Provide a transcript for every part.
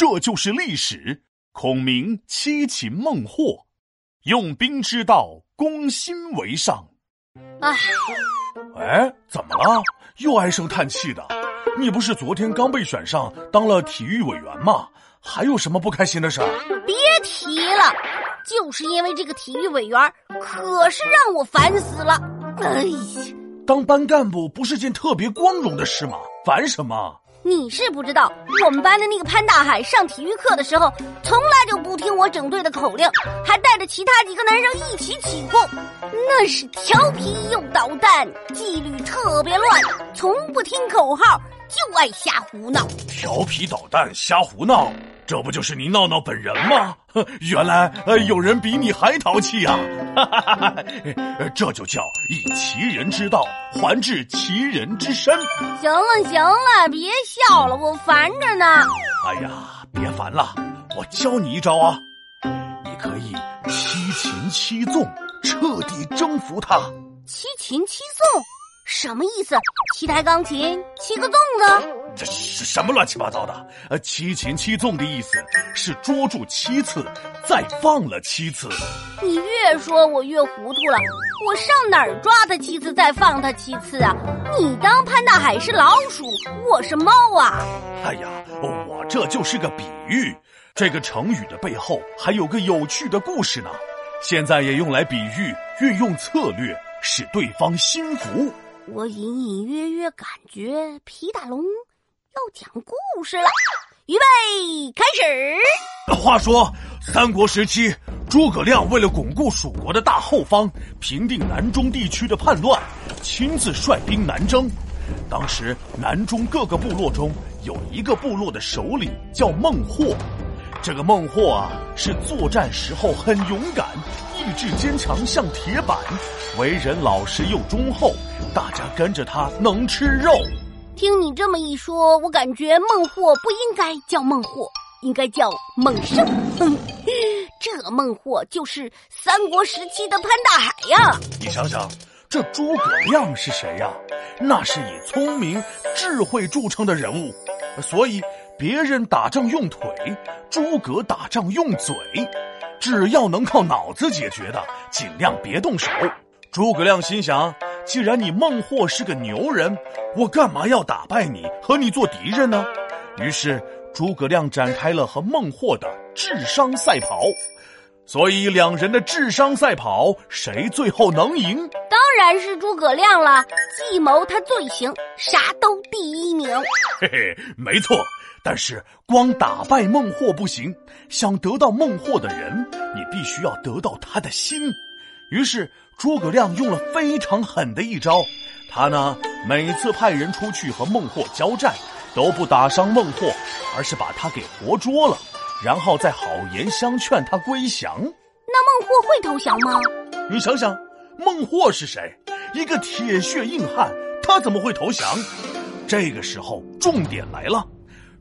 这就是历史。孔明七擒孟获，用兵之道，攻心为上。唉，哎，怎么了？又唉声叹气的？你不是昨天刚被选上当了体育委员吗？还有什么不开心的事儿？别提了，就是因为这个体育委员，可是让我烦死了。哎呀，当班干部不是件特别光荣的事吗？烦什么？你是不知道，我们班的那个潘大海上体育课的时候，从来就不听我整队的口令，还带着其他几个男生一起起哄，那是调皮又捣蛋，纪律特别乱，从不听口号，就爱瞎胡闹。调皮捣蛋，瞎胡闹。这不就是你闹闹本人吗？原来呃有人比你还淘气啊！哈哈哈哈！这就叫以其人之道还治其人之身。行了行了，别笑了，我烦着呢。哎呀，别烦了，我教你一招啊！你可以七擒七纵，彻底征服他。七擒七纵。什么意思？七台钢琴，七个粽子？这是什么乱七八糟的？呃，七擒七纵的意思是捉住七次，再放了七次。你越说我越糊涂了。我上哪儿抓他七次，再放他七次啊？你当潘大海是老鼠，我是猫啊？哎呀，我这就是个比喻。这个成语的背后还有个有趣的故事呢。现在也用来比喻，运用策略使对方心服。我隐隐约约感觉皮大龙要讲故事了，预备开始。话说三国时期，诸葛亮为了巩固蜀国的大后方，平定南中地区的叛乱，亲自率兵南征。当时南中各个部落中有一个部落的首领叫孟获，这个孟获啊是作战时候很勇敢，意志坚强像铁板，为人老实又忠厚。大家跟着他能吃肉。听你这么一说，我感觉孟获不应该叫孟获，应该叫孟胜。这孟获就是三国时期的潘大海呀。你想想，这诸葛亮是谁呀？那是以聪明、智慧著称的人物。所以别人打仗用腿，诸葛打仗用嘴。只要能靠脑子解决的，尽量别动手。诸葛亮心想。既然你孟获是个牛人，我干嘛要打败你，和你做敌人呢？于是诸葛亮展开了和孟获的智商赛跑。所以两人的智商赛跑，谁最后能赢？当然是诸葛亮了，计谋他最行，啥都第一名。嘿嘿，没错。但是光打败孟获不行，想得到孟获的人，你必须要得到他的心。于是诸葛亮用了非常狠的一招，他呢每次派人出去和孟获交战，都不打伤孟获，而是把他给活捉了，然后再好言相劝他归降。那孟获会投降吗？你想想，孟获是谁？一个铁血硬汉，他怎么会投降？这个时候重点来了，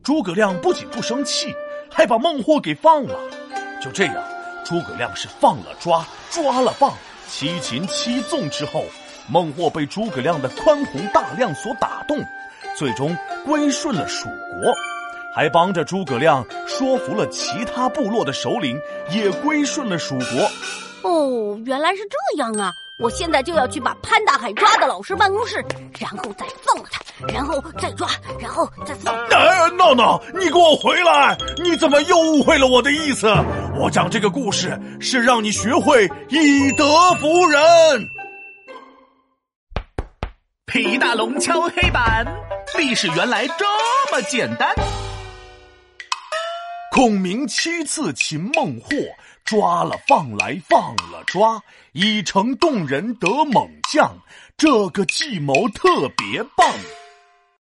诸葛亮不仅不生气，还把孟获给放了。就这样。诸葛亮是放了抓，抓了放，七擒七纵之后，孟获被诸葛亮的宽宏大量所打动，最终归顺了蜀国，还帮着诸葛亮说服了其他部落的首领，也归顺了蜀国。哦，原来是这样啊！我现在就要去把潘大海抓到老师办公室，然后再放了他，然后再抓，然后再放。哎，闹闹，你给我回来！你怎么又误会了我的意思？我讲这个故事是让你学会以德服人。皮大龙敲黑板，历史原来这么简单。孔明七次擒孟获，抓了放来放了抓，已成动人得猛将，这个计谋特别棒。